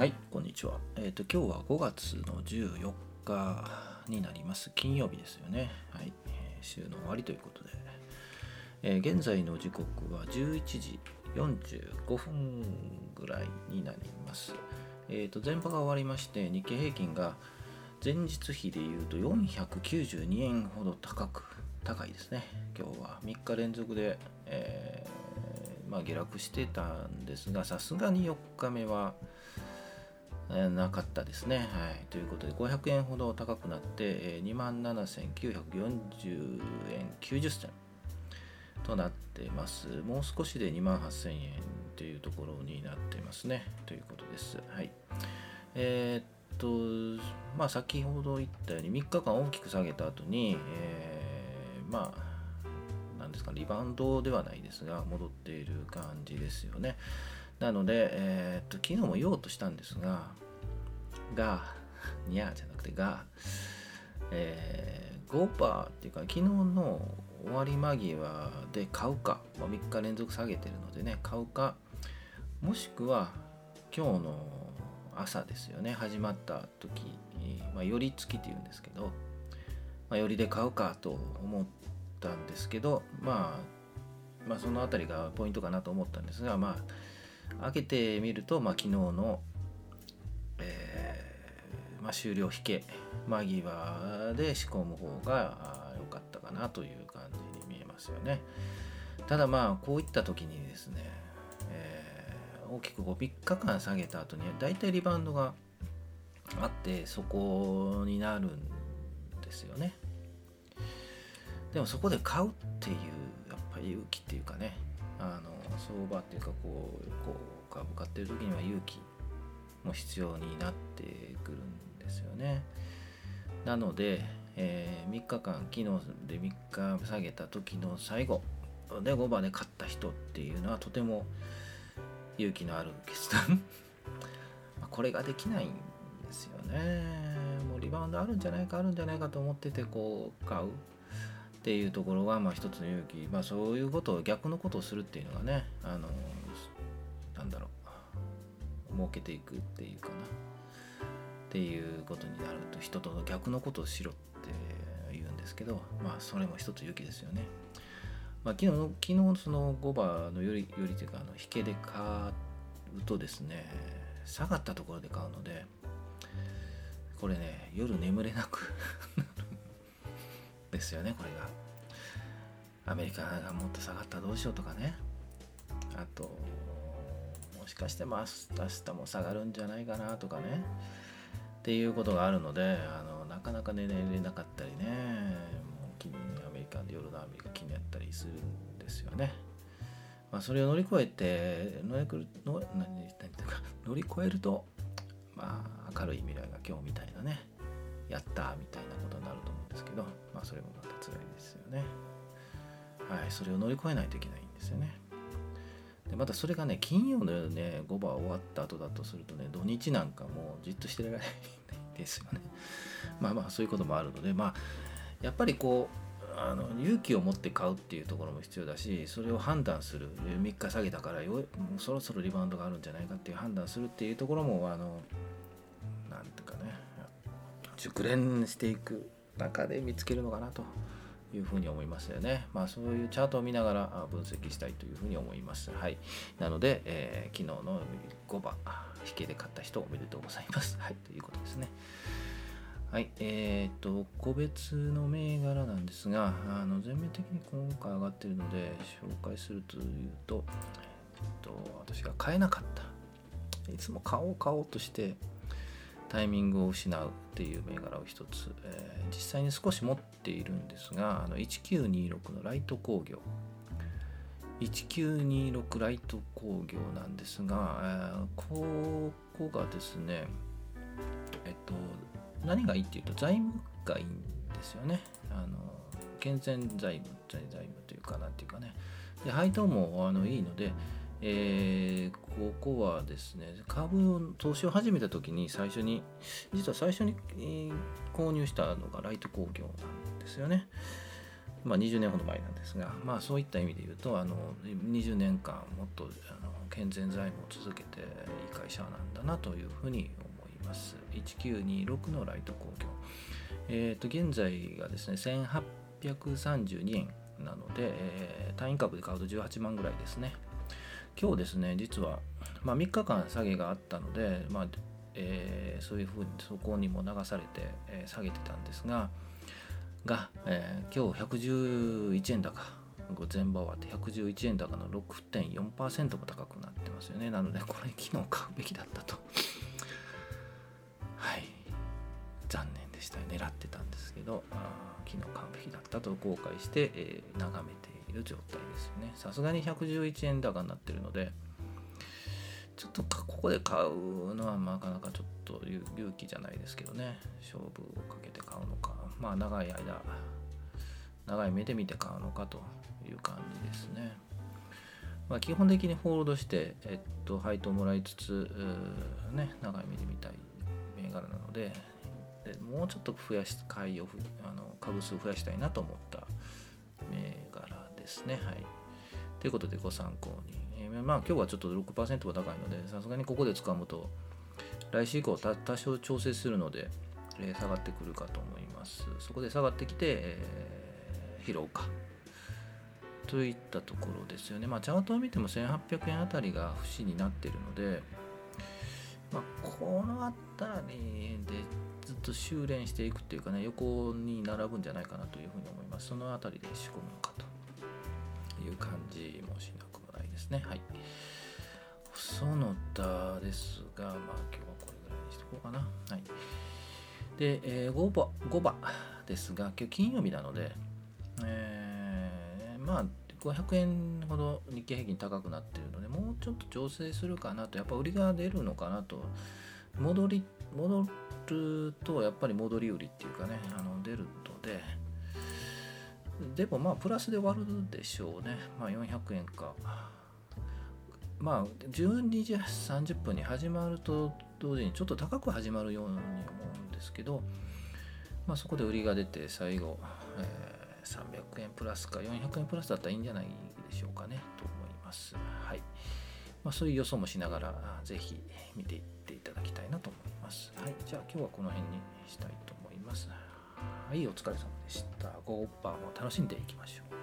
はい、こんにちは。えっ、と、今日は5月の14日になります。金曜日ですよね。はい、えー週の終わりということで、えー現在の時刻は11時45分ぐらいになります。えっ、と、前場が終わりまして、日経平均が前日比でいうと492円ほど高く、高いですね。今日は3日連続で、えーまあ、下落してたんですが、さすがに4日目は、なかったですね。はい。ということで、500円ほど高くなって、えー、27,940円90銭となってます。もう少しで28,000円というところになってますね。ということです。はい。えーっと、まあ、先ほど言ったように、3日間大きく下げた後に、えーまあ、なんですか、リバウンドではないですが、戻っている感じですよね。なので、えーっと、昨日も言おうとしたんですが、が、にゃーじゃなくてが、えー、5%っていうか、昨日の終わり間際で買うか、まあ、3日連続下げてるのでね、買うか、もしくは今日の朝ですよね、始まった時、まあ、寄り付きっていうんですけど、まあ、寄りで買うかと思ったんですけど、まあ、まあ、そのあたりがポイントかなと思ったんですが、まあ、開けてみると、まあ、昨日の、えーまあ、終了引け間際で仕込む方が良かったかなという感じに見えますよね。ただまあこういった時にですね、えー大きくこう3日間下げた後に大体リバウンドがあってそこになるんですよね。でもそこで買うっていうやっぱり勇気っていうかねあの相場っていうかこうこう株買ってる時には勇気も必要になってくるんですよね。なので、えー3日間昨日で3日下げた時の最後で5番で買った人っていうのはとても勇気のある決断。これができないんですよね。もうリバウンドあるんじゃないかあるんじゃないかと思っててこう買う。っていうところがまあ一つの勇気。まあそういうことを逆のことをするっていうのがねあのなんだろう。儲けていくっていうかな。っていうことになると人との逆のことをしろって言うんですけどまあそれも一つ勇気ですよね。まあ、昨日の昨日その5番のよりよりというかあの引けで買うとですね下がったところで買うのでこれね夜眠れなくですよねこれが。アメリカがもっと下がったらどうしようとかね。あともしかして明日も下がるんじゃないかなとかね。っていうことがあるのであのなかなか寝れなかったりね。もう気にアメリカで夜のアメリカ気になったりするんですよね。まあ、それを乗り越えて乗り越の何何ていうか。乗り越えると、まあ、明るい未来が今日みたいなね。やったみたいなことになると思う。ですけど、まあ、それもまた辛いですよね。はい、それを乗り越えないといけないんですよね。でまたそれがね金曜の夜ね5番終わった後だとするとね土日なんかもうじっとしてられないですよね まあまあそういうこともあるのでまあやっぱりこうあの勇気を持って買うっていうところも必要だしそれを判断する3日下げたからよもうそろそろリバウンドがあるんじゃないかっていう判断するっていうところもあのなんていうかね熟練していく中で見つけるのかなというふに思いますよね。まあそういうチャートを見ながら分析したいというふうに思います。はい。なので、えー昨日の5番引けで買った人おめでとうございます。はい。ということですね。はい。えーっと、個別の銘柄なんですが、あの全面的に今回上がっているので紹介するというと、えっと、私が買えなかった。いつも買おう買おうとして、タイミングを失うっていう銘柄を一つ、えー実際に少し持っているんですがあの1926のライト工業。1926ライト工業なんですが、えーここがですねえっと何がいいっていうと財務がいいんですよね。あの健全財務財財務というかなんていうかね。で配当もあのいいのでえーここはですね株を投資を始めた時に最初に実は最初に、購入したのがライト工業なんですよねまあ、20年ほど前なんですが、まあ、そういった意味で言うとあの20年間もっとあの健全財務を続けていい会社なんだなというふうに思います。1926のライト工業。えー、と現在がですね1832円なので、えー、単位株で買うと18万ぐらいですね。今日ですね、実は、まあ、3日間下げがあったので、まあえー、そういうふうにそこにも流されて、えー、下げてたんですが、が、えー、今日111円高、全場終わって111円高の6.4%も高くなってますよね。なので、これ昨日買うべきだったと。はい。残念でした。狙ってたんですけど、あ昨日買うべきだったと後悔して、えー、眺めていいる状態ですよね。さすがに111円高になってるので、ちょっとここで買うのはなかなかちょっと勇気じゃないですけどね勝負をかけて買うのかまあ長い間長い目で見て買うのかという感じですね。まあ、基本的にホールドして、えっと、配当もらいつつ、ね、長い目で見たい銘柄なのででもうちょっと増やし買いをあの株数増やしたいなと思った銘ですね。はい、ということでご参考に。えー、まあ今日はちょっと6%は高いのでさすがにここで掴むと来週以降多少調整するので、えー、下がってくるかと思います。そこで下がってきて、えー、拾うか。といったところですよね。まあチャートを見ても1800円あたりが節になってるのでまあ、この辺りでずっと修練していくっていうかね横に並ぶんじゃないかなというふうに思います。その辺りで仕込むのか。いう感じもしなくもないですね。はい。その他ですが、まあ今日はこれぐらいにしとこうかな。はい。で、えー、5番、5番ですが、今日金曜日なので、えー、まあ500円ほど日経平均高くなっているので、もうちょっと調整するかなと、やっぱ売りが出るのかなと、戻り、戻ると、やっぱり戻り売りっていうかね、あの出るので、でもまあプラスで終わるでしょうね。まあ400円か。まあ12時30分に始まると同時にちょっと高く始まるように思うんですけど、まあ、そこで売りが出て最後、えー、300円プラスか400円プラスだったらいいんじゃないでしょうかねと思います。はいまあ、そういう予想もしながらぜひ見ていっていただきたいなと思います。はい、じゃあ今日はこの辺にしたいと思います。はい、お疲れ様でした。5番を楽しんでいきましょう。